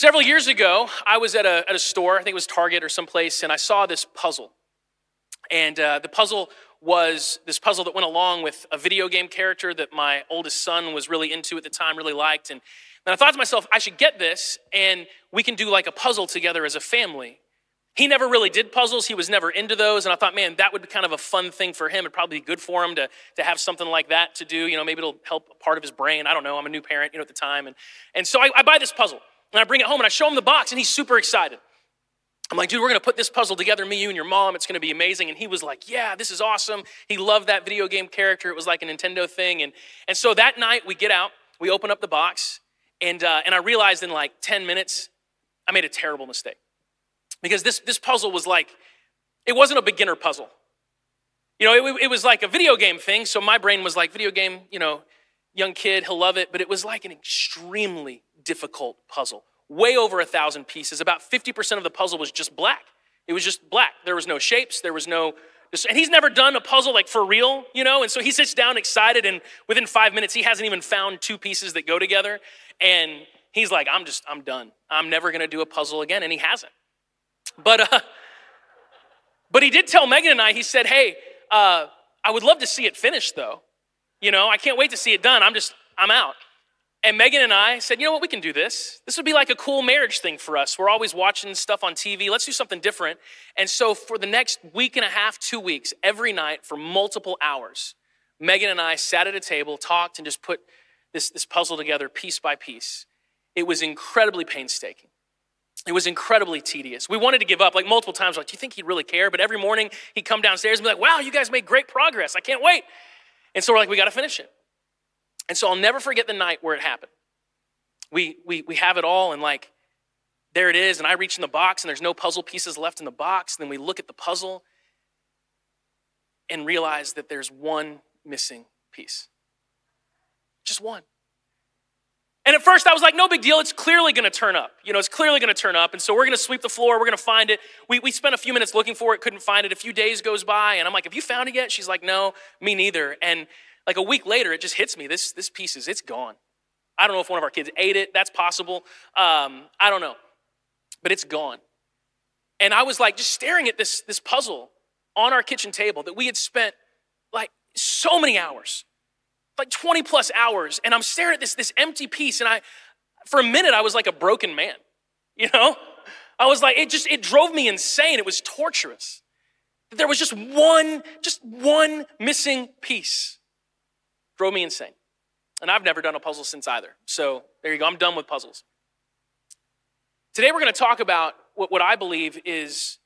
Several years ago, I was at a, at a store, I think it was Target or someplace, and I saw this puzzle. And uh, the puzzle was this puzzle that went along with a video game character that my oldest son was really into at the time, really liked. And, and I thought to myself, I should get this, and we can do like a puzzle together as a family. He never really did puzzles. He was never into those. And I thought, man, that would be kind of a fun thing for him. It'd probably be good for him to, to have something like that to do. You know, maybe it'll help part of his brain. I don't know. I'm a new parent, you know, at the time. And, and so I, I buy this puzzle. And I bring it home and I show him the box, and he's super excited. I'm like, dude, we're gonna put this puzzle together, me, you, and your mom. It's gonna be amazing. And he was like, yeah, this is awesome. He loved that video game character. It was like a Nintendo thing. And, and so that night, we get out, we open up the box, and, uh, and I realized in like 10 minutes, I made a terrible mistake. Because this, this puzzle was like, it wasn't a beginner puzzle. You know, it, it was like a video game thing. So my brain was like, video game, you know, young kid, he'll love it. But it was like an extremely difficult puzzle. Way over a thousand pieces. About 50% of the puzzle was just black. It was just black. There was no shapes, there was no and he's never done a puzzle like for real, you know? And so he sits down excited, and within five minutes, he hasn't even found two pieces that go together. And he's like, I'm just, I'm done. I'm never gonna do a puzzle again. And he hasn't. But, uh, but he did tell Megan and I, he said, Hey, uh, I would love to see it finished though. You know, I can't wait to see it done. I'm just, I'm out. And Megan and I said, you know what, we can do this. This would be like a cool marriage thing for us. We're always watching stuff on TV. Let's do something different. And so for the next week and a half, two weeks, every night for multiple hours, Megan and I sat at a table, talked, and just put this, this puzzle together piece by piece. It was incredibly painstaking. It was incredibly tedious. We wanted to give up like multiple times. Like, do you think he'd really care? But every morning he'd come downstairs and be like, wow, you guys made great progress. I can't wait. And so we're like, we got to finish it. And so I'll never forget the night where it happened. We, we, we have it all, and like, there it is. And I reach in the box, and there's no puzzle pieces left in the box. And then we look at the puzzle and realize that there's one missing piece. Just one. And at first I was like, no big deal. It's clearly going to turn up. You know, it's clearly going to turn up. And so we're going to sweep the floor. We're going to find it. We, we spent a few minutes looking for it, couldn't find it. A few days goes by, and I'm like, have you found it yet? She's like, no, me neither. And like a week later, it just hits me. This, this piece is, it's gone. I don't know if one of our kids ate it. That's possible. Um, I don't know. But it's gone. And I was like just staring at this, this puzzle on our kitchen table that we had spent like so many hours, like 20 plus hours. And I'm staring at this, this empty piece. And I, for a minute, I was like a broken man, you know? I was like, it just, it drove me insane. It was torturous. There was just one, just one missing piece drove me insane. And I've never done a puzzle since either. So there you go. I'm done with puzzles. Today we're going to talk about what, what I believe is,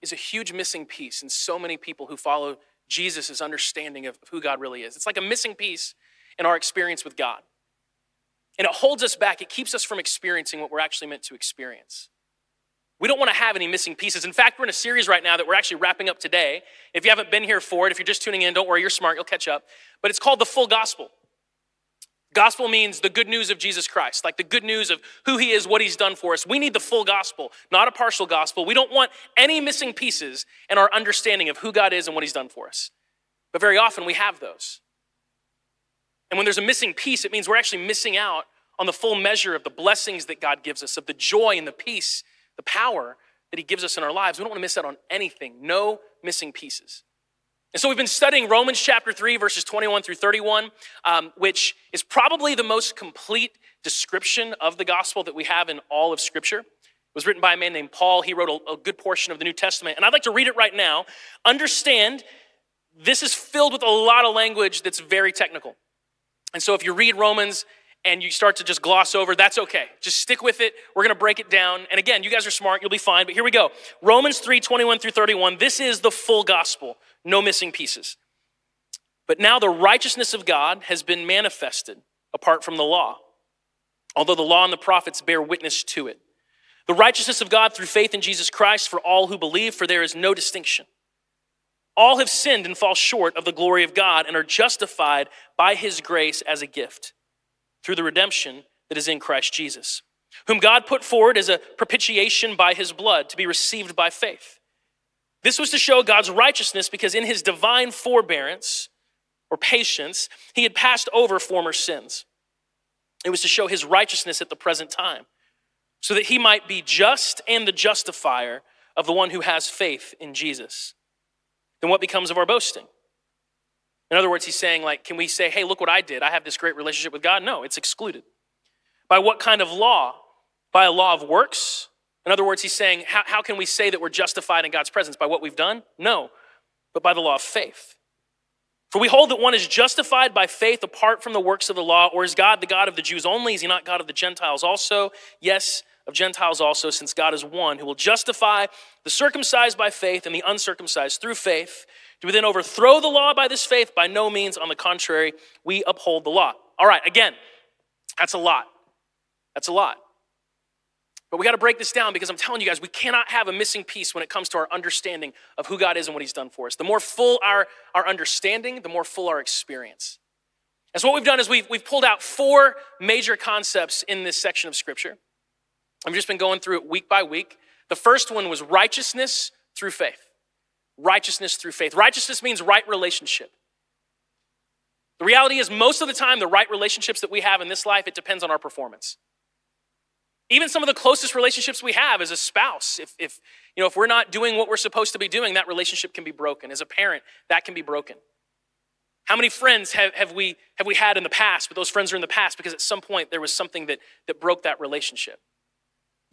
is a huge missing piece in so many people who follow Jesus' understanding of who God really is. It's like a missing piece in our experience with God. And it holds us back, it keeps us from experiencing what we're actually meant to experience. We don't want to have any missing pieces. In fact, we're in a series right now that we're actually wrapping up today. If you haven't been here for it, if you're just tuning in, don't worry, you're smart, you'll catch up. But it's called the full gospel. Gospel means the good news of Jesus Christ, like the good news of who he is, what he's done for us. We need the full gospel, not a partial gospel. We don't want any missing pieces in our understanding of who God is and what he's done for us. But very often we have those. And when there's a missing piece, it means we're actually missing out on the full measure of the blessings that God gives us, of the joy and the peace the power that He gives us in our lives. We don't want to miss out on anything, no missing pieces. And so we've been studying Romans chapter 3, verses 21 through 31, um, which is probably the most complete description of the gospel that we have in all of Scripture. It was written by a man named Paul. He wrote a, a good portion of the New Testament. And I'd like to read it right now. Understand, this is filled with a lot of language that's very technical. And so if you read Romans and you start to just gloss over, that's okay. Just stick with it. We're going to break it down. And again, you guys are smart, you'll be fine. But here we go Romans 3 21 through 31. This is the full gospel, no missing pieces. But now the righteousness of God has been manifested apart from the law, although the law and the prophets bear witness to it. The righteousness of God through faith in Jesus Christ for all who believe, for there is no distinction. All have sinned and fall short of the glory of God and are justified by his grace as a gift through the redemption that is in Christ Jesus, whom God put forward as a propitiation by his blood to be received by faith. This was to show God's righteousness because in his divine forbearance or patience, he had passed over former sins. It was to show his righteousness at the present time, so that he might be just and the justifier of the one who has faith in Jesus. Then what becomes of our boasting? In other words, he's saying, like, can we say, hey, look what I did? I have this great relationship with God? No, it's excluded. By what kind of law? By a law of works? In other words, he's saying, how, how can we say that we're justified in God's presence? By what we've done? No, but by the law of faith. For we hold that one is justified by faith apart from the works of the law, or is God the God of the Jews only? Is he not God of the Gentiles also? Yes, of Gentiles also, since God is one who will justify the circumcised by faith and the uncircumcised through faith. Do we then overthrow the law by this faith? By no means. On the contrary, we uphold the law. All right, again, that's a lot. That's a lot. But we got to break this down because I'm telling you guys, we cannot have a missing piece when it comes to our understanding of who God is and what He's done for us. The more full our, our understanding, the more full our experience. And so, what we've done is we've, we've pulled out four major concepts in this section of Scripture. I've just been going through it week by week. The first one was righteousness through faith. Righteousness through faith. Righteousness means right relationship. The reality is, most of the time, the right relationships that we have in this life, it depends on our performance. Even some of the closest relationships we have as a spouse, if, if, you know, if we're not doing what we're supposed to be doing, that relationship can be broken. As a parent, that can be broken. How many friends have, have, we, have we had in the past, but those friends are in the past because at some point there was something that, that broke that relationship?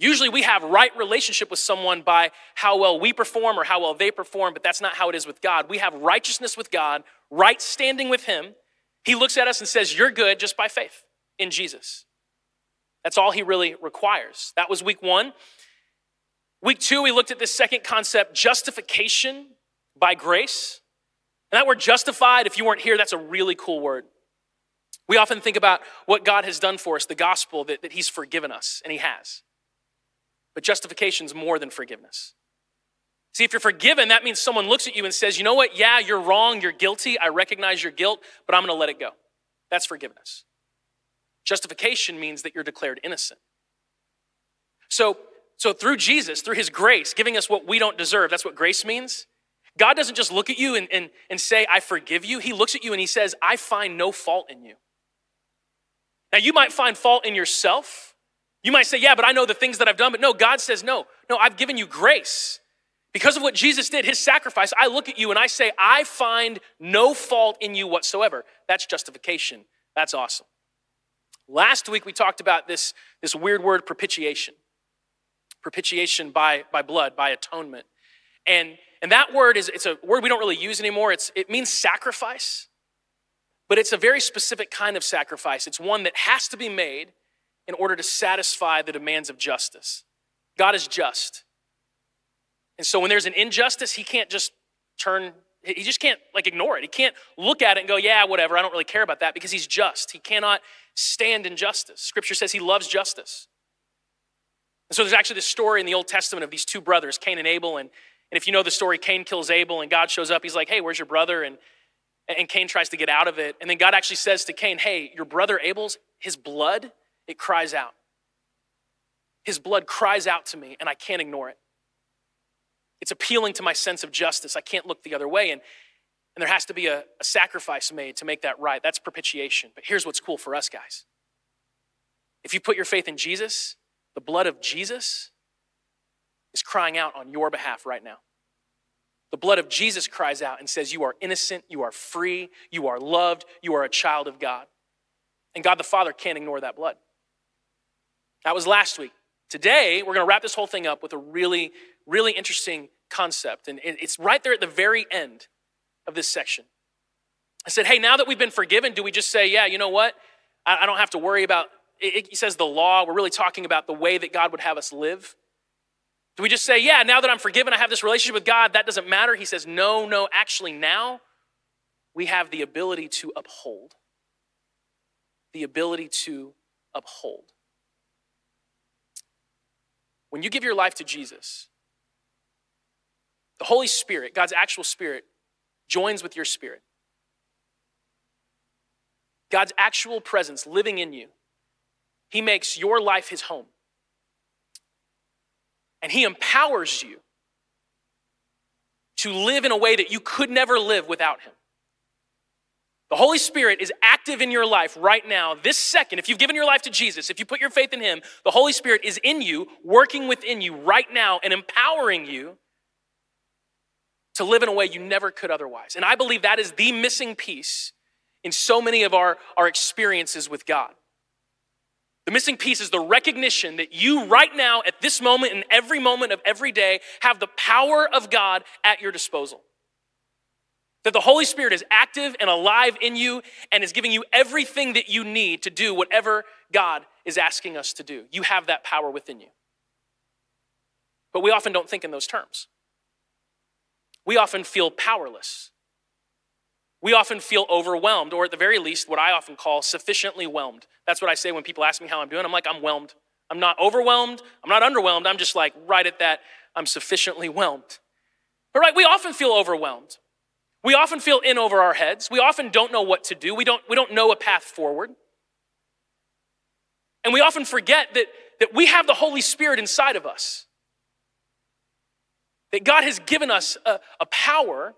Usually we have right relationship with someone by how well we perform or how well they perform, but that's not how it is with God. We have righteousness with God, right standing with Him. He looks at us and says, You're good just by faith in Jesus. That's all he really requires. That was week one. Week two, we looked at this second concept justification by grace. And that word justified, if you weren't here, that's a really cool word. We often think about what God has done for us, the gospel, that, that he's forgiven us, and he has. But justification is more than forgiveness. See, if you're forgiven, that means someone looks at you and says, you know what? Yeah, you're wrong, you're guilty, I recognize your guilt, but I'm gonna let it go. That's forgiveness. Justification means that you're declared innocent. So, so through Jesus, through his grace, giving us what we don't deserve, that's what grace means. God doesn't just look at you and, and, and say, I forgive you. He looks at you and he says, I find no fault in you. Now, you might find fault in yourself. You might say, Yeah, but I know the things that I've done. But no, God says, No, no, I've given you grace. Because of what Jesus did, his sacrifice, I look at you and I say, I find no fault in you whatsoever. That's justification. That's awesome. Last week we talked about this, this weird word propitiation. Propitiation by, by blood, by atonement. And, and that word is it's a word we don't really use anymore. It's, it means sacrifice, but it's a very specific kind of sacrifice. It's one that has to be made in order to satisfy the demands of justice. God is just. And so when there's an injustice, he can't just turn he just can't like ignore it. He can't look at it and go, "Yeah, whatever. I don't really care about that" because he's just. He cannot stand injustice. Scripture says he loves justice. And so there's actually this story in the Old Testament of these two brothers, Cain and Abel. And, and if you know the story, Cain kills Abel, and God shows up. He's like, hey, where's your brother? And, and Cain tries to get out of it. And then God actually says to Cain, hey, your brother Abel's, his blood, it cries out. His blood cries out to me, and I can't ignore it. It's appealing to my sense of justice. I can't look the other way. And, and there has to be a, a sacrifice made to make that right. That's propitiation. But here's what's cool for us, guys. If you put your faith in Jesus, the blood of Jesus is crying out on your behalf right now. The blood of Jesus cries out and says, You are innocent, you are free, you are loved, you are a child of God. And God the Father can't ignore that blood. That was last week. Today, we're going to wrap this whole thing up with a really, really interesting concept. And it's right there at the very end of this section. I said, hey, now that we've been forgiven, do we just say, yeah, you know what? I, don't have to worry about, it, says the law. We're really talking about the way that God would have us live. Do we just say, yeah, now that I'm forgiven, I have this relationship with God, that doesn't matter? He says, no, no, actually, now we have the ability to uphold. The ability to uphold. When you give your life to Jesus, the Holy Spirit, God's actual Spirit, joins with your spirit. God's actual presence living in you, He makes your life His home. And He empowers you to live in a way that you could never live without Him. The Holy Spirit is active in your life right now, this second. If you've given your life to Jesus, if you put your faith in Him, the Holy Spirit is in you, working within you right now, and empowering you to live in a way you never could otherwise. And I believe that is the missing piece in so many of our, our experiences with God. The missing piece is the recognition that you, right now, at this moment, in every moment of every day, have the power of God at your disposal. That the Holy Spirit is active and alive in you and is giving you everything that you need to do whatever God is asking us to do. You have that power within you. But we often don't think in those terms. We often feel powerless. We often feel overwhelmed, or at the very least, what I often call sufficiently whelmed. That's what I say when people ask me how I'm doing. I'm like, I'm whelmed. I'm not overwhelmed. I'm not underwhelmed. I'm just like right at that. I'm sufficiently whelmed. But right, we often feel overwhelmed. We often feel in over our heads. We often don't know what to do. We don't, we don't know a path forward. And we often forget that, that we have the Holy Spirit inside of us. That God has given us a, a power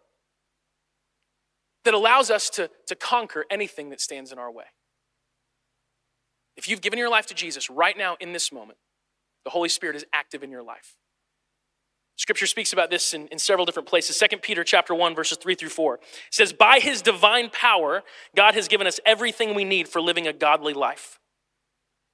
that allows us to, to conquer anything that stands in our way. If you've given your life to Jesus right now in this moment, the Holy Spirit is active in your life. Scripture speaks about this in, in several different places. 2 Peter chapter 1, verses 3 through 4. It says, By his divine power, God has given us everything we need for living a godly life.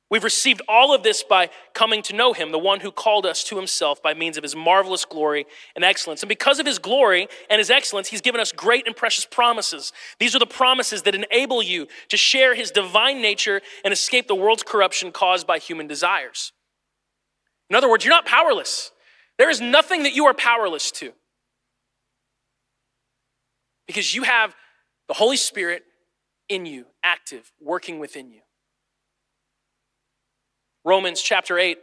We've received all of this by coming to know him, the one who called us to himself by means of his marvelous glory and excellence. And because of his glory and his excellence, he's given us great and precious promises. These are the promises that enable you to share his divine nature and escape the world's corruption caused by human desires. In other words, you're not powerless. There is nothing that you are powerless to because you have the Holy Spirit in you, active, working within you. Romans chapter 8,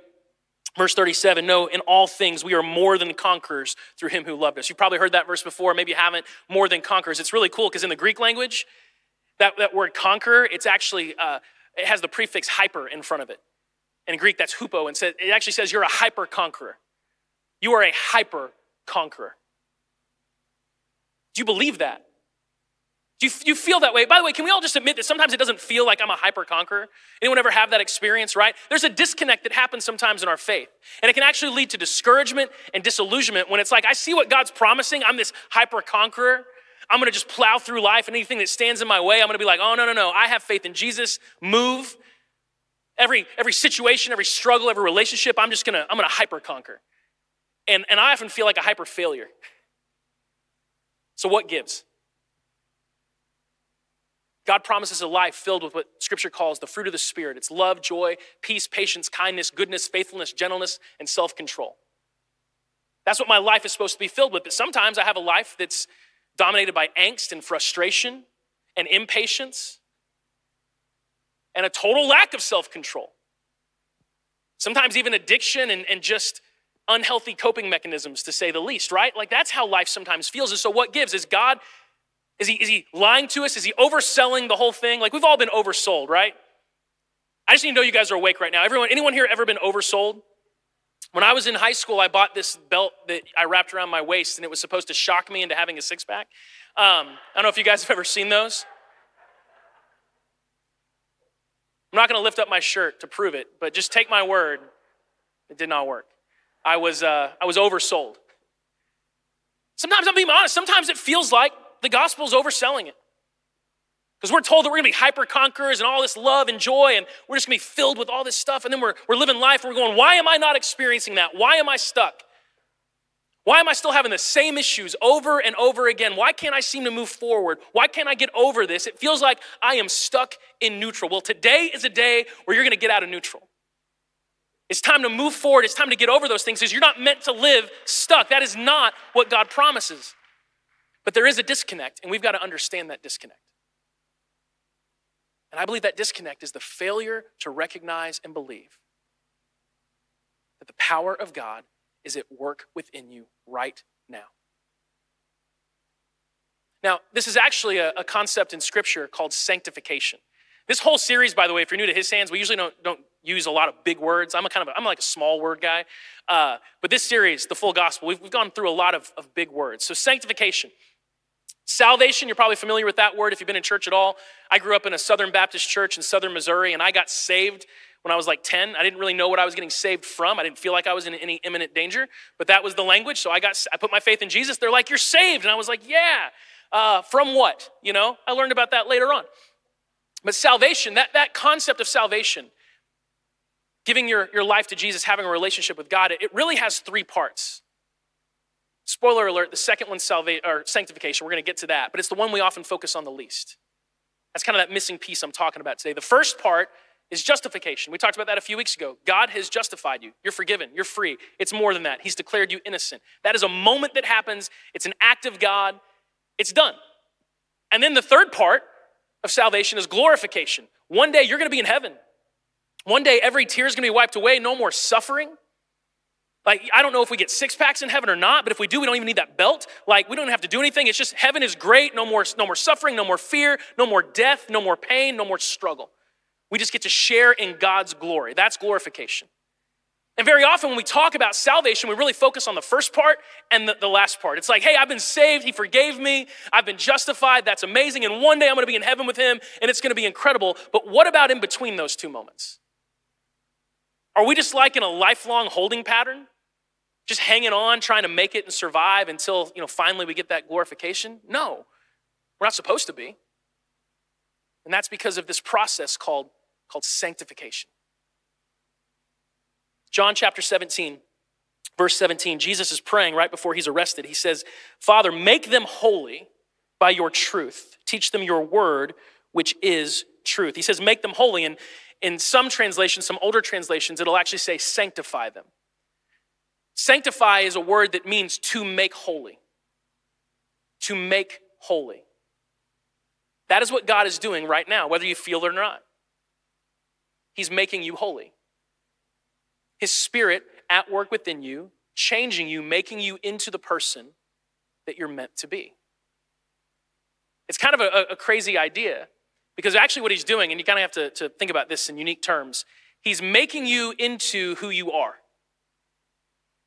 verse 37 No, in all things we are more than conquerors through him who loved us. You've probably heard that verse before, maybe you haven't. More than conquerors. It's really cool because in the Greek language, that, that word conquer, it's actually, uh, it has the prefix hyper in front of it. In Greek, that's hupo, and it actually says you're a hyper conqueror. You are a hyper conqueror. Do you believe that? Do you, you feel that way? By the way, can we all just admit that sometimes it doesn't feel like I'm a hyper conqueror? Anyone ever have that experience, right? There's a disconnect that happens sometimes in our faith. And it can actually lead to discouragement and disillusionment when it's like, I see what God's promising. I'm this hyper conqueror. I'm gonna just plow through life and anything that stands in my way, I'm gonna be like, oh, no, no, no. I have faith in Jesus. Move. Every, every situation, every struggle, every relationship, I'm just gonna, I'm gonna hyper conquer. And, and I often feel like a hyper failure. So what gives? God promises a life filled with what Scripture calls the fruit of the Spirit it's love, joy, peace, patience, kindness, goodness, faithfulness, gentleness, and self control. That's what my life is supposed to be filled with. But sometimes I have a life that's dominated by angst and frustration and impatience and a total lack of self control. Sometimes even addiction and, and just unhealthy coping mechanisms, to say the least, right? Like that's how life sometimes feels. And so, what gives is God is he, is he lying to us? Is he overselling the whole thing? Like we've all been oversold, right? I just need to know you guys are awake right now. Everyone, anyone here ever been oversold? When I was in high school, I bought this belt that I wrapped around my waist, and it was supposed to shock me into having a six pack. Um, I don't know if you guys have ever seen those. I'm not going to lift up my shirt to prove it, but just take my word, it did not work. I was, uh, I was oversold. Sometimes I'm being honest. Sometimes it feels like the gospel is overselling it. Because we're told that we're gonna be hyper conquerors and all this love and joy, and we're just gonna be filled with all this stuff. And then we're, we're living life and we're going, why am I not experiencing that? Why am I stuck? Why am I still having the same issues over and over again? Why can't I seem to move forward? Why can't I get over this? It feels like I am stuck in neutral. Well, today is a day where you're gonna get out of neutral. It's time to move forward. It's time to get over those things because you're not meant to live stuck. That is not what God promises. But there is a disconnect, and we've got to understand that disconnect. And I believe that disconnect is the failure to recognize and believe that the power of God is at work within you right now. Now, this is actually a, a, concept in Scripture called sanctification. This whole series, by the way, if you're new to His Hands, we usually don't, don't use a lot of big words. I'm a kind of, I'm like a small word guy. Uh, but this series, the full gospel, we've, we've gone through a lot of, of big words. So, sanctification. Salvation, you're probably familiar with that word if you've been in church at all. I grew up in a Southern Baptist church in Southern Missouri, and I got saved when I was like 10. I didn't really know what I was getting saved from. I didn't feel like I was in any imminent danger, but that was the language. So I got, I put my faith in Jesus. They're like, "You're saved," and I was like, "Yeah." Uh, from what? You know, I learned about that later on. But salvation, that that concept of salvation, giving your your life to Jesus, having a relationship with God, it, it really has three parts. Spoiler alert, the second one's salva- or sanctification. We're going to get to that, but it's the one we often focus on the least. That's kind of that missing piece I'm talking about today. The first part is justification. We talked about that a few weeks ago. God has justified you. You're forgiven. You're free. It's more than that. He's declared you innocent. That is a moment that happens. It's an act of God. It's done. And then the third part of salvation is glorification. One day you're going to be in heaven. One day every tear is going to be wiped away. No more suffering. Like, I don't know if we get six packs in heaven or not, but if we do, we don't even need that belt. Like, we don't have to do anything. It's just heaven is great. No more, no more suffering, no more fear, no more death, no more pain, no more struggle. We just get to share in God's glory. That's glorification. And very often when we talk about salvation, we really focus on the first part and the, the, last part. It's like, hey, I've been saved. He forgave me. I've been justified. That's amazing. And one day I'm going to be in heaven with him and it's going to be incredible. But what about in between those two moments? Are we just like in a lifelong holding pattern? just hanging on, trying to make it and survive until, you know, finally we get that glorification? No, we're not supposed to be. And that's because of this process called, called sanctification. John chapter 17, verse 17, Jesus is praying right before he's arrested. He says, Father, make them holy by your truth. Teach them your word, which is truth. He says, make them holy. And in some translations, some older translations, it'll actually say, sanctify them. Sanctify is a word that means to make holy. To make holy. That is what God is doing right now, whether you feel it or not. He's making you holy. His spirit at work within you, changing you, making you into the person that you're meant to be. It's kind of a, a crazy idea because actually, what he's doing, and you kind of have to, to think about this in unique terms, he's making you into who you are.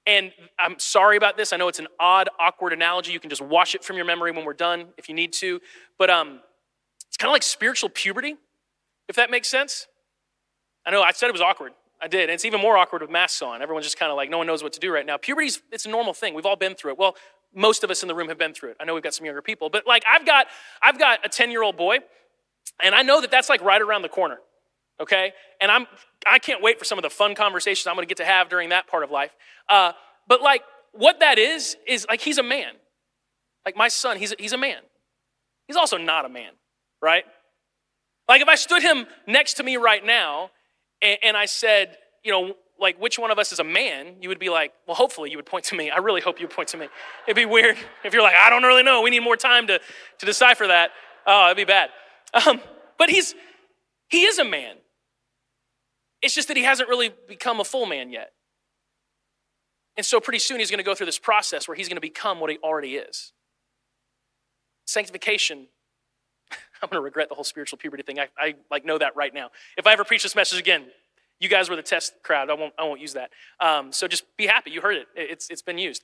And I'm sorry about this. I know it's an odd, awkward analogy. You can just wash it from your memory when we're done if you need to. But um, it's kind of like spiritual puberty, if that makes sense. I know I said it was awkward. I did. And it's even more awkward with masks on. Everyone's just kind of like, no one knows what to do right now. Puberty's it's a normal thing. We've all been through it. Well, most of us in the room have been through it. I know we've got some younger people, but like I've got I've got a 10-year-old boy, and I know that that's like right around the corner. Okay? And I'm I can't wait for some of the fun conversations I'm to get to have during that part of life. Uh, but like, what that is, is like he's a man. Like my son, he's a, he's a man. He's also not a man, right? Like if I stood him next to me right now and, and I said, you know, like which one of us is a man, you would be like, well, hopefully you would point to me. I really hope you point to me. It'd be weird if you're like, I don't really know. We need more time to, to decipher that. Oh, it'd be bad. Um, but he's he is a man. It's just that he hasn't really become a full man yet. And so pretty soon he's going to go through this process where he's going to become what he already is. Sanctification, I'm going to regret the whole spiritual puberty thing. I, I like know that right now. If I ever preach this message again, you guys were the test crowd. I won't, I won't use that. Um, so just be happy. You heard it. It's, it's been used.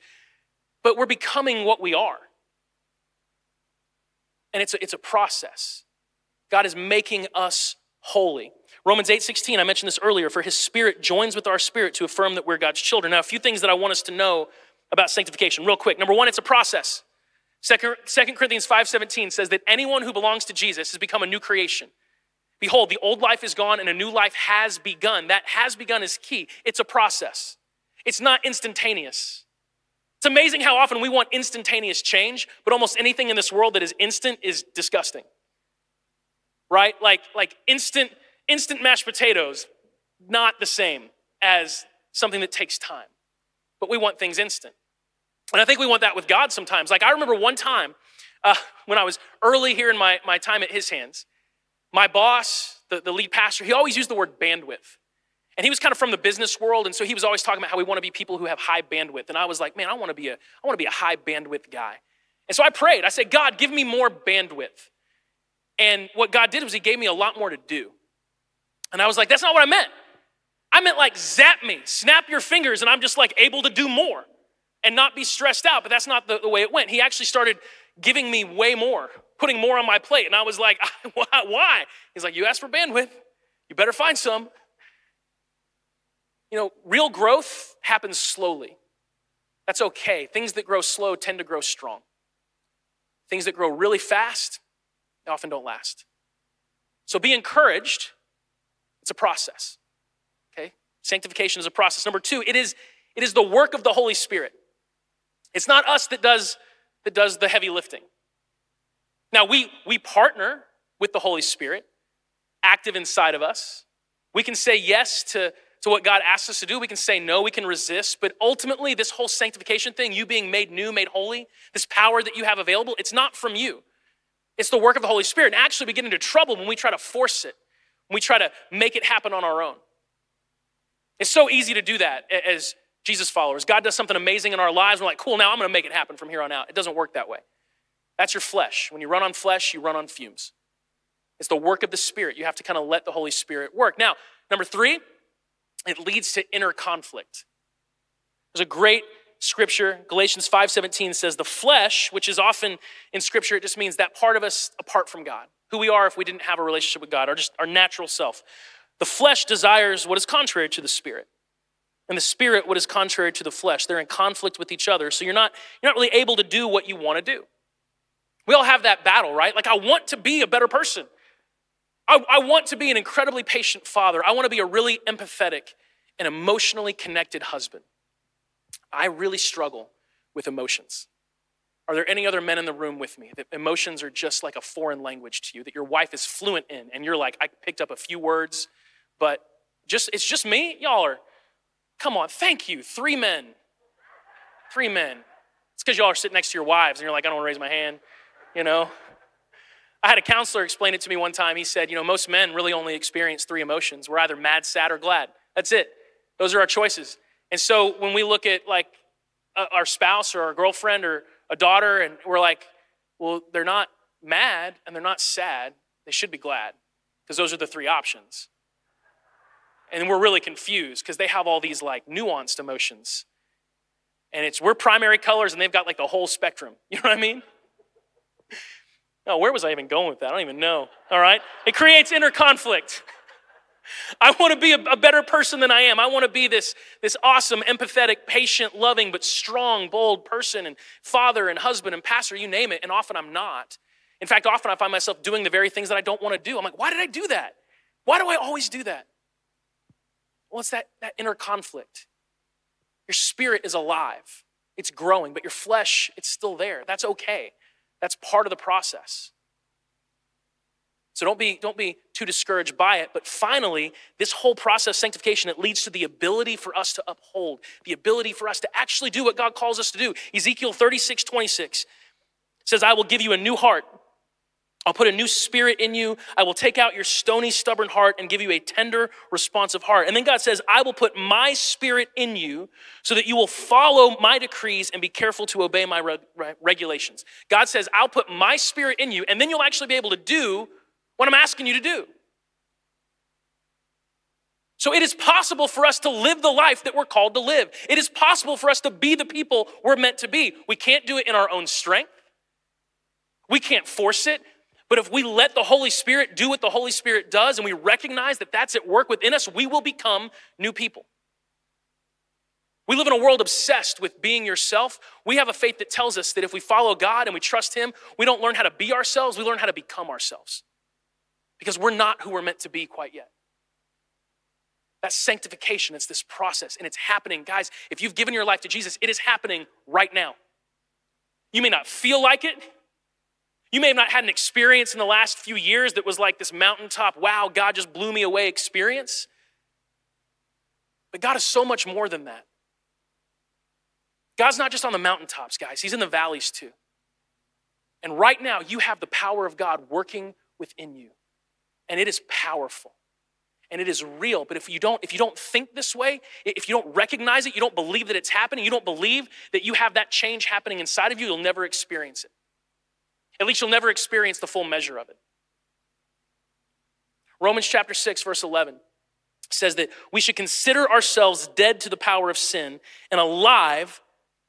But we're becoming what we are. And it's a, it's a process. God is making us holy. Romans 8:16, I mentioned this earlier, for his spirit joins with our spirit to affirm that we're God's children. Now, a few things that I want us to know about sanctification, real quick. Number one, it's a process. Second, 2 Corinthians 5:17 says that anyone who belongs to Jesus has become a new creation. Behold, the old life is gone and a new life has begun. That has begun is key. It's a process. It's not instantaneous. It's amazing how often we want instantaneous change, but almost anything in this world that is instant is disgusting right? Like, like instant, instant mashed potatoes, not the same as something that takes time. But we want things instant. And I think we want that with God sometimes. Like I remember one time uh, when I was early here in my, my time at his hands, my boss, the, the lead pastor, he always used the word bandwidth. And he was kind of from the business world, and so he was always talking about how we want to be people who have high bandwidth. And I was like, man, I want to be a, I want to be a high bandwidth guy. And so I prayed. I said, God, give me more bandwidth. And what God did was He gave me a lot more to do. And I was like, that's not what I meant. I meant like zap me, snap your fingers, and I'm just like able to do more and not be stressed out. But that's not the, the way it went. He actually started giving me way more, putting more on my plate. And I was like, why? He's like, you asked for bandwidth. You better find some. You know, real growth happens slowly. That's okay. Things that grow slow tend to grow strong. Things that grow really fast, they often don't last. So be encouraged. It's a process. Okay? Sanctification is a process. Number two, it is, it is the work of the Holy Spirit. It's not us that does, that does the heavy lifting. Now, we, we partner with the Holy Spirit, active inside of us. We can say yes to, to what God asks us to do. We can say no, we can resist. But ultimately, this whole sanctification thing, you being made new, made holy, this power that you have available, it's not from you. It's the work of the Holy Spirit. And actually, we get into trouble when we try to force it, when we try to make it happen on our own. It's so easy to do that as Jesus followers. God does something amazing in our lives. We're like, cool, now I'm going to make it happen from here on out. It doesn't work that way. That's your flesh. When you run on flesh, you run on fumes. It's the work of the Spirit. You have to kind of let the Holy Spirit work. Now, number three, it leads to inner conflict. There's a great scripture, Galatians 5:17 says, the flesh, which is often in scripture, it just means that part of us apart from God, who we are if we didn't have a relationship with God, or just our natural self. The flesh desires what is contrary to the spirit. And the spirit what is contrary to the flesh. They're in conflict with each other. So you're not, you're not really able to do what you want to do. We all have that battle, right? Like, I want to be a better person. I, I want to be an incredibly patient father. I want to be a really empathetic and emotionally connected husband. I really struggle with emotions. Are there any other men in the room with me that emotions are just like a foreign language to you that your wife is fluent in and you're like, I picked up a few words, but just it's just me? Y'all are, come on, thank you. Three men. Three men. It's because y'all are sitting next to your wives and you're like, I don't want to raise my hand you know? I had a counselor explain it to me one time. He said, you know, most men really only experience three emotions. We're either mad, sad, or glad. That's it. Those are our choices. And so when we look at like our spouse or our girlfriend or a daughter, and we're like, well, they're not mad and they're not sad. They should be glad because those are the three options. And we're really confused because they have all these like nuanced emotions. And it's we're primary colors and they've got like the whole spectrum. You know what I mean? Oh, where was I even going with that? I don't even know. All right? It creates inner conflict. I want to be a, a, better person than I am. I want to be this, this awesome, empathetic, patient, loving, but strong, bold person and father and husband and pastor, you name it. And often I'm not. In fact, often I find myself doing the very things that I don't want to do. I'm like, why did I do that? Why do I always do that? Well, it's that, that inner conflict. Your spirit is alive, it's growing, but your flesh, it's still there. That's okay. That's part of the process. So don't be, don't be too discouraged by it. But finally, this whole process, sanctification, it leads to the ability for us to uphold, the ability for us to actually do what God calls us to do. Ezekiel 36, 26 says, I will give you a new heart I'll put a new spirit in you. I will take out your stony, stubborn heart and give you a tender, responsive heart. And then God says, I will put my spirit in you so that you will follow my decrees and be careful to obey my re- re- regulations. God says, I'll put my spirit in you, and then you'll actually be able to do what I'm asking you to do. So it is possible for us to live the life that we're called to live. It is possible for us to be the people we're meant to be. We can't do it in our own strength. We can't force it. But if we let the Holy Spirit do what the Holy Spirit does and we recognize that that's at work within us, we will become new people. We live in a world obsessed with being yourself. We have a faith that tells us that if we follow God and we trust Him, we don't learn how to be ourselves, we learn how to become ourselves. Because we're not who we're meant to be quite yet. That sanctification, it's this process, and it's happening. Guys, if you've given your life to Jesus, it is happening right now. You may not feel like it, you may have not had an experience in the last few years that was like this mountaintop, wow, God just blew me away experience. But God is so much more than that. God's not just on the mountaintops, guys, He's in the valleys too. And right now, you have the power of God working within you. And it is powerful. And it is real. But if you don't, if you don't think this way, if you don't recognize it, you don't believe that it's happening, you don't believe that you have that change happening inside of you, you'll never experience it. At least you'll never experience the full measure of it. Romans chapter 6, verse 11 says that we should consider ourselves dead to the power of sin and alive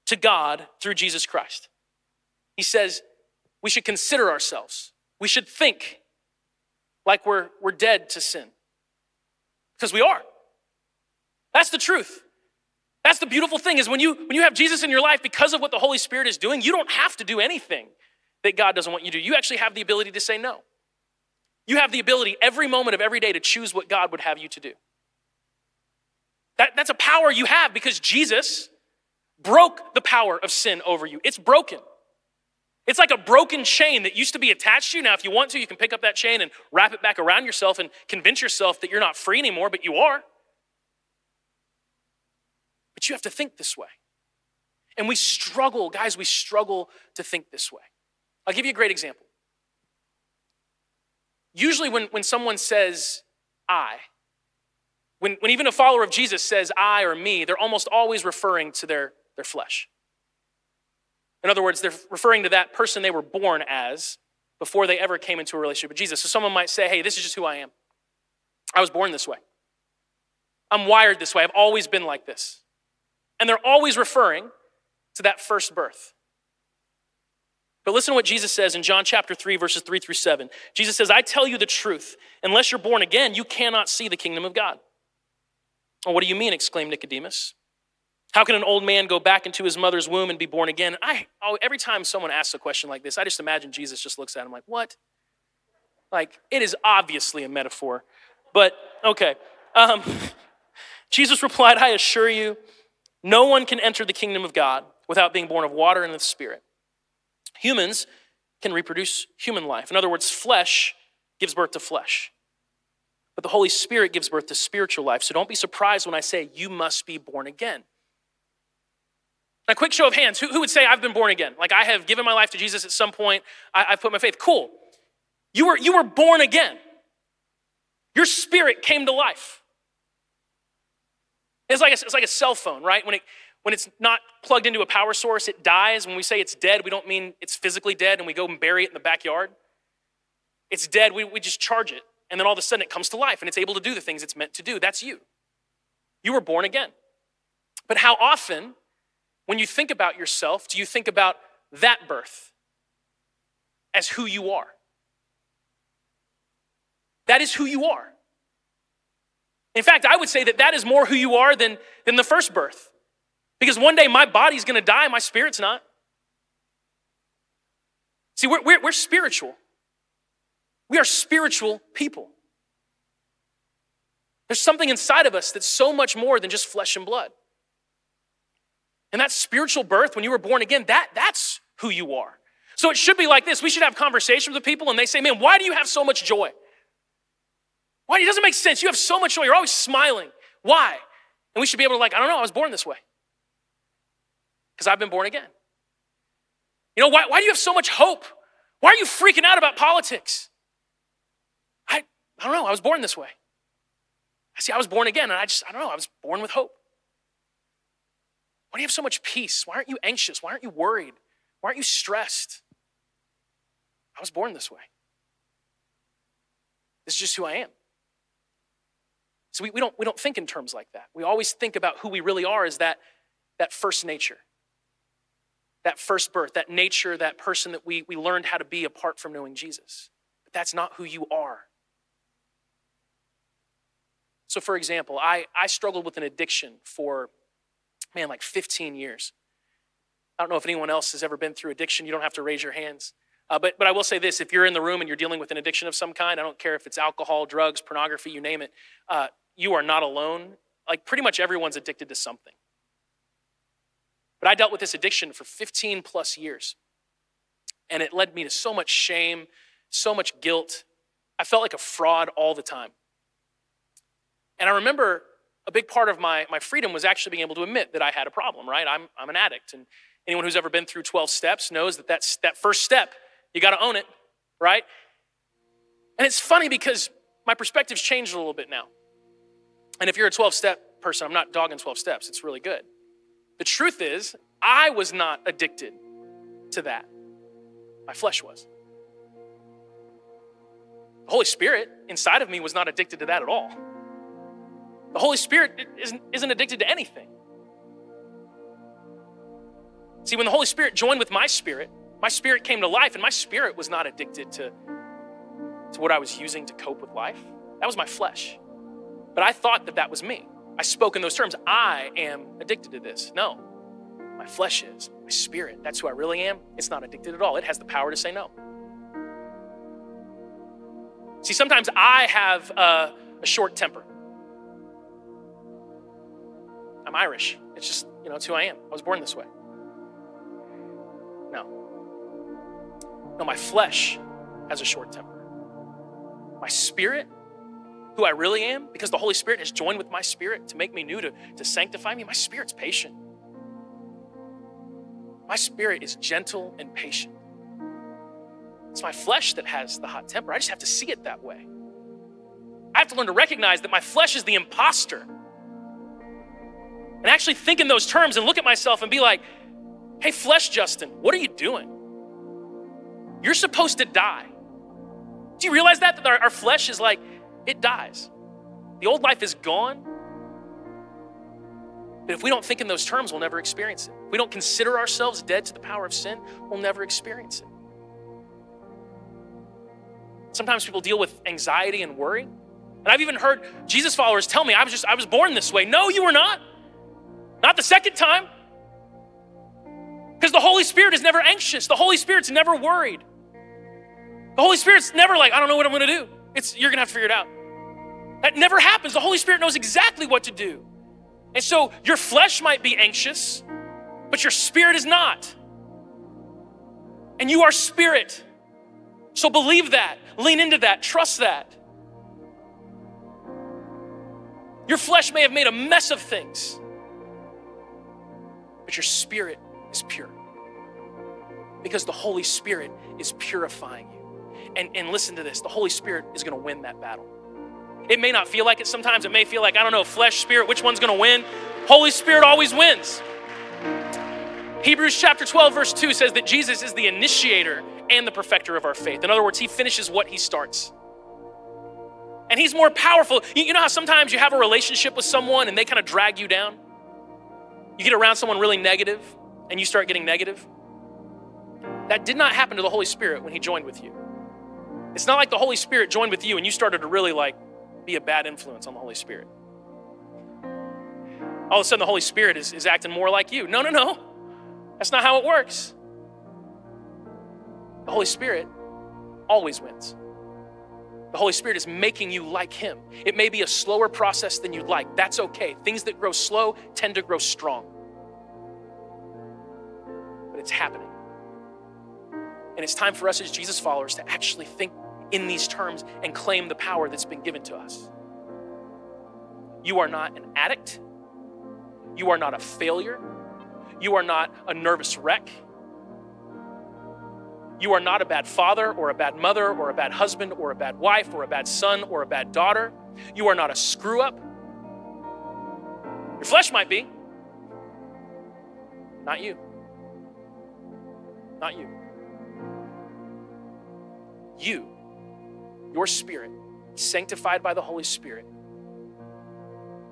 to God through Jesus Christ. He says, we should consider ourselves. We should think like we're, we're dead to sin. Because we are. That's the truth. That's the beautiful thing is when you when you have Jesus in your life because of what the Holy Spirit is doing, you don't have to do anything that God doesn't want you to do. You actually have the ability to say no. You have the ability every moment of every day to choose what God would have you to do. That, that's a power you have because Jesus broke the power of sin over you. It's broken. It's like a broken chain that used to be attached to you. Now, if you want to, you can pick up that chain and wrap it back around yourself and convince yourself that you're not free anymore, but you are. But you have to think this way. And we struggle, guys, we struggle to think this way. I'll give you a great example. Usually, when, when someone says I, when, when even a follower of Jesus says I or me, they're almost always referring to their, their flesh. In other words, they're referring to that person they were born as before they ever came into a relationship with Jesus. So someone might say, hey, this is just who I am. I was born this way. I'm wired this way. I've always been like this. And they're always referring to that first birth. But listen to what Jesus says in John chapter 3, verses 3 through 7. Jesus says, I tell you the truth. Unless you're born again, you cannot see the kingdom of God. Well, what do you mean? exclaimed Nicodemus. How can an old man go back into his mother's womb and be born again? I oh, every time someone asks a question like this, I just imagine Jesus just looks at him like, what? Like, it is obviously a metaphor. But okay. Um, Jesus replied, I assure you, no one can enter the kingdom of God without being born of water and of the Spirit. Humans can reproduce human life. In other words, flesh gives birth to flesh. But the Holy Spirit gives birth to spiritual life. So don't be surprised when I say you must be born again. A quick show of hands. Who, who would say I've been born again? Like I have given my life to Jesus at some point. I, I've put my faith. Cool. You were, you were born again. Your spirit came to life. It's like, a, it's like a cell phone, right? When it, when it's not plugged into a power source, it dies. When we say it's dead, we don't mean it's physically dead and we go and bury it in the backyard. It's dead, we, we just charge it. And then all of a sudden it comes to life and it's able to do the things it's meant to do. That's you. You were born again. But how often, when you think about yourself, do you think about that birth as who you are? That is who you are. In fact, I would say that that is more who you are than, than the first birth. Because one day my body's gonna die, my spirit's not. See, we're, we're, we're spiritual. We are spiritual people. There's something inside of us that's so much more than just flesh and blood. And that spiritual birth, when you were born again, that, that's who you are. So it should be like this. We should have conversations with people and they say, man, why do you have so much joy? Why? It doesn't make sense. You have so much joy. You're always smiling. Why? And we should be able to like, I don't know, I was born this way because I've been born again. You know, why, why do you have so much hope? Why are you freaking out about politics? I, I don't know. I was born this way. I see, I was born again, and I just, I don't know. I was born with hope. Why do you have so much peace? Why aren't you anxious? Why aren't you worried? Why aren't you stressed? I was born this way. This is just who I am. So we, we, don't, we don't think in terms like that. We always think about who we really are as that, that first nature that first birth, that nature, that person that we, we learned how to be apart from knowing Jesus. But that's not who you are. So, for example, I, I struggled with an addiction for, man, like 15 years. I don't know if anyone else has ever been through addiction. You don't have to raise your hands. Uh, but, but I will say this if you're in the room and you're dealing with an addiction of some kind, I don't care if it's alcohol, drugs, pornography, you name it, uh, you are not alone. Like pretty much everyone's addicted to something. But I dealt with this addiction for 15 plus years. And it led me to so much shame, so much guilt. I felt like a fraud all the time. And I remember a big part of my, my freedom was actually being able to admit that I had a problem, right? I'm, I'm an addict. And anyone who's ever been through 12 steps knows that that's, that first step, you got to own it, right? And it's funny because my perspective's changed a little bit now. And if you're a 12 step person, I'm not dogging 12 steps, it's really good. The truth is, I was not addicted to that. My flesh was. The Holy Spirit inside of me was not addicted to that at all. The Holy Spirit isn't, isn't addicted to anything. See, when the Holy Spirit joined with my spirit, My spirit came to life, and my spirit was not addicted to, to what I was using to cope with life. That was my flesh. But I thought that that was me. I spoke in those terms. I am addicted to this. No, my flesh is. My spirit, that's who I really am. It's not addicted at all. It has the power to say no. See, sometimes I have a, a short temper. I'm Irish. It's just, you know, it's who I am. I was born this way. No. No, my flesh has a short temper. My spirit, who I really am, because the Holy Spirit has joined with my spirit to make me new, to, to sanctify me, my spirit's patient. My spirit is gentle and patient. It's my flesh that has the hot temper. I just have to see it that way. I have to learn to recognize that my flesh is the imposter. And actually think in those terms and look at myself and be like, hey, flesh Justin, what are you doing? You're supposed to die. Do you realize that? That our, our flesh is like, it dies. The old life is gone. But if we don't think in those terms, we'll never experience it. If we don't consider ourselves dead to the power of sin, we'll never experience it. Sometimes people deal with anxiety and worry. And I've even heard Jesus followers tell me, I was just, I was born this way. No, you were not. Not the second time. Because the Holy Spirit is never anxious. The Holy Spirit's never worried. The Holy Spirit's never like, I don't know what I'm to do. It's you're to have to figure it out. That never happens. The Holy Spirit knows exactly what to do. And so your flesh might be anxious, but your spirit is not. And you are spirit. So believe that, lean into that, trust that. Your flesh may have made a mess of things, but your spirit is pure because the Holy Spirit is purifying you. And, and listen to this the Holy Spirit is going to win that battle. It may not feel like it sometimes. It may feel like, I don't know, flesh, spirit, which one's going to win? Holy Spirit always wins. Hebrews chapter 12, verse 2 says that Jesus is the initiator and the perfecter of our faith. In other words, he finishes what he starts. And he's more powerful. You know how sometimes you have a relationship with someone and they kind of drag you down? You get around someone really negative and you start getting negative? That did not happen to the Holy Spirit when he joined with you. It's not like the Holy Spirit joined with you and you started to really like be a bad influence on the Holy Spirit. All of a sudden, the Holy Spirit is, is acting more like you. No, no, no. That's not how it works. The Holy Spirit always wins. The Holy Spirit is making you like Him. It may be a slower process than you'd like. That's okay. Things that grow slow tend to grow strong. But it's happening. And it's time for us as Jesus followers to actually think in these terms and claim the power that's been given to us. You are not an addict. You are not a failure. You are not a nervous wreck. You are not a bad father or a bad mother or a bad husband or a bad wife or a bad son or a bad daughter. You are not a screw up. Your flesh might be. Not you. Not you. You, your spirit, sanctified by the Holy Spirit,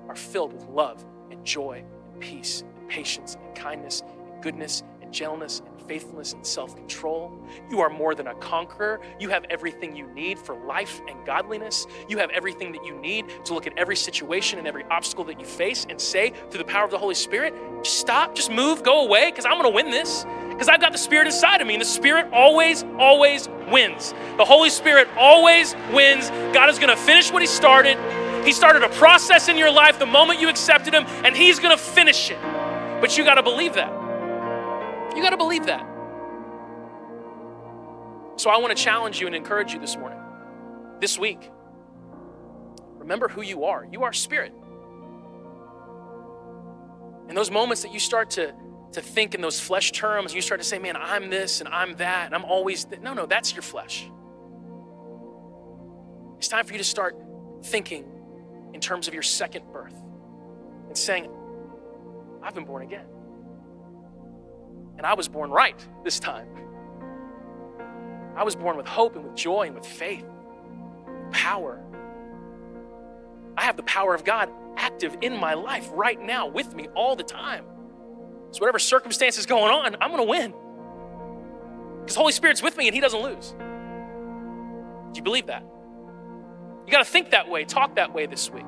are filled with love and joy and peace and patience and kindness and goodness and gentleness and faithfulness and self control. You are more than a conqueror. You have everything you need for life and godliness. You have everything that you need to look at every situation and every obstacle that you face and say, through the power of the Holy Spirit, stop, just move, go away, because I'm going to win this. Because I've got the Spirit inside of me, and the Spirit always, always wins. The Holy Spirit always wins. God is going to finish what He started. He started a process in your life the moment you accepted Him, and He's going to finish it. But you got to believe that. You got to believe that. So I want to challenge you and encourage you this morning, this week. Remember who you are. You are spirit. In those moments that you start to, to think in those flesh terms, you start to say, man, I'm this and I'm that, and I'm always. Th-. No, no, that's your flesh. It's time for you to start thinking in terms of your second birth and saying, I've been born again. And I was born right this time. I was born with hope and with joy and with faith, power. I have the power of God active in my life right now with me all the time. So, whatever circumstance is going on, I'm going to win. Because Holy Spirit's with me and He doesn't lose. Do you believe that? You got to think that way, talk that way this week.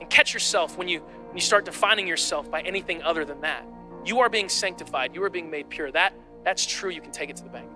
And catch yourself when you, when you start defining yourself by anything other than that. You are being sanctified. You are being made pure. That, that's true. You can take it to the bank.